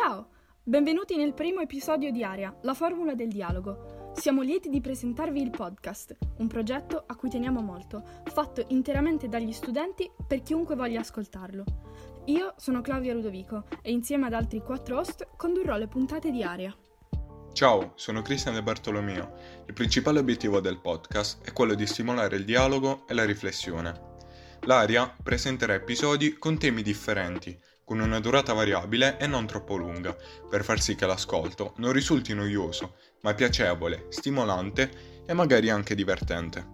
Ciao, benvenuti nel primo episodio di Aria, la formula del dialogo. Siamo lieti di presentarvi il podcast, un progetto a cui teniamo molto, fatto interamente dagli studenti per chiunque voglia ascoltarlo. Io sono Claudia Ludovico e insieme ad altri quattro host condurrò le puntate di Aria. Ciao, sono Cristian De Bartolomeo. Il principale obiettivo del podcast è quello di stimolare il dialogo e la riflessione. L'aria presenterà episodi con temi differenti, con una durata variabile e non troppo lunga, per far sì che l'ascolto non risulti noioso, ma piacevole, stimolante e magari anche divertente.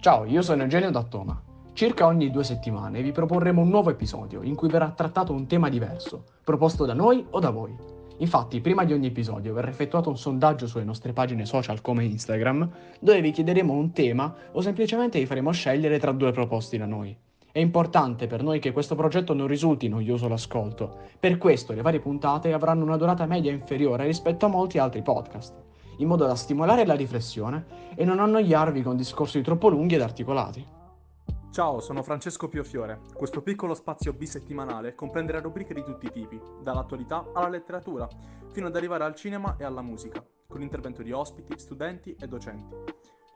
Ciao, io sono Eugenio Dattoma. Circa ogni due settimane vi proporremo un nuovo episodio in cui verrà trattato un tema diverso, proposto da noi o da voi. Infatti, prima di ogni episodio verrà effettuato un sondaggio sulle nostre pagine social come Instagram, dove vi chiederemo un tema o semplicemente vi faremo scegliere tra due proposti da noi. È importante per noi che questo progetto non risulti noioso l'ascolto, per questo le varie puntate avranno una durata media inferiore rispetto a molti altri podcast, in modo da stimolare la riflessione e non annoiarvi con discorsi troppo lunghi ed articolati. Ciao, sono Francesco Piofiore. Questo piccolo spazio bisettimanale comprenderà rubriche di tutti i tipi, dall'attualità alla letteratura, fino ad arrivare al cinema e alla musica, con l'intervento di ospiti, studenti e docenti.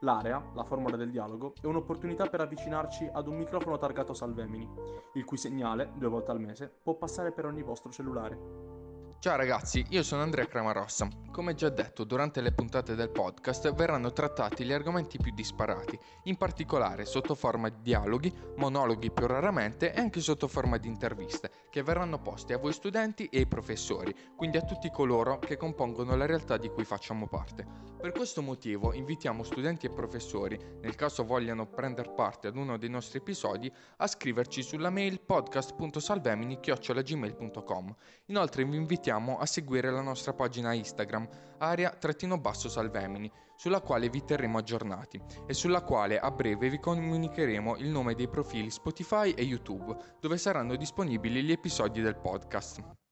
L'area, la formula del dialogo, è un'opportunità per avvicinarci ad un microfono targato Salvemini, il cui segnale, due volte al mese, può passare per ogni vostro cellulare. Ciao ragazzi, io sono Andrea Cramarossa. Come già detto, durante le puntate del podcast verranno trattati gli argomenti più disparati, in particolare sotto forma di dialoghi, monologhi più raramente e anche sotto forma di interviste, che verranno poste a voi studenti e ai professori, quindi a tutti coloro che compongono la realtà di cui facciamo parte. Per questo motivo invitiamo studenti e professori, nel caso vogliano prendere parte ad uno dei nostri episodi, a scriverci sulla mail podcast.salvemini.gmail.com. Inoltre vi invitiamo invitiamo a seguire la nostra pagina Instagram aria-salvemini, sulla quale vi terremo aggiornati e sulla quale a breve vi comunicheremo il nome dei profili Spotify e YouTube, dove saranno disponibili gli episodi del podcast.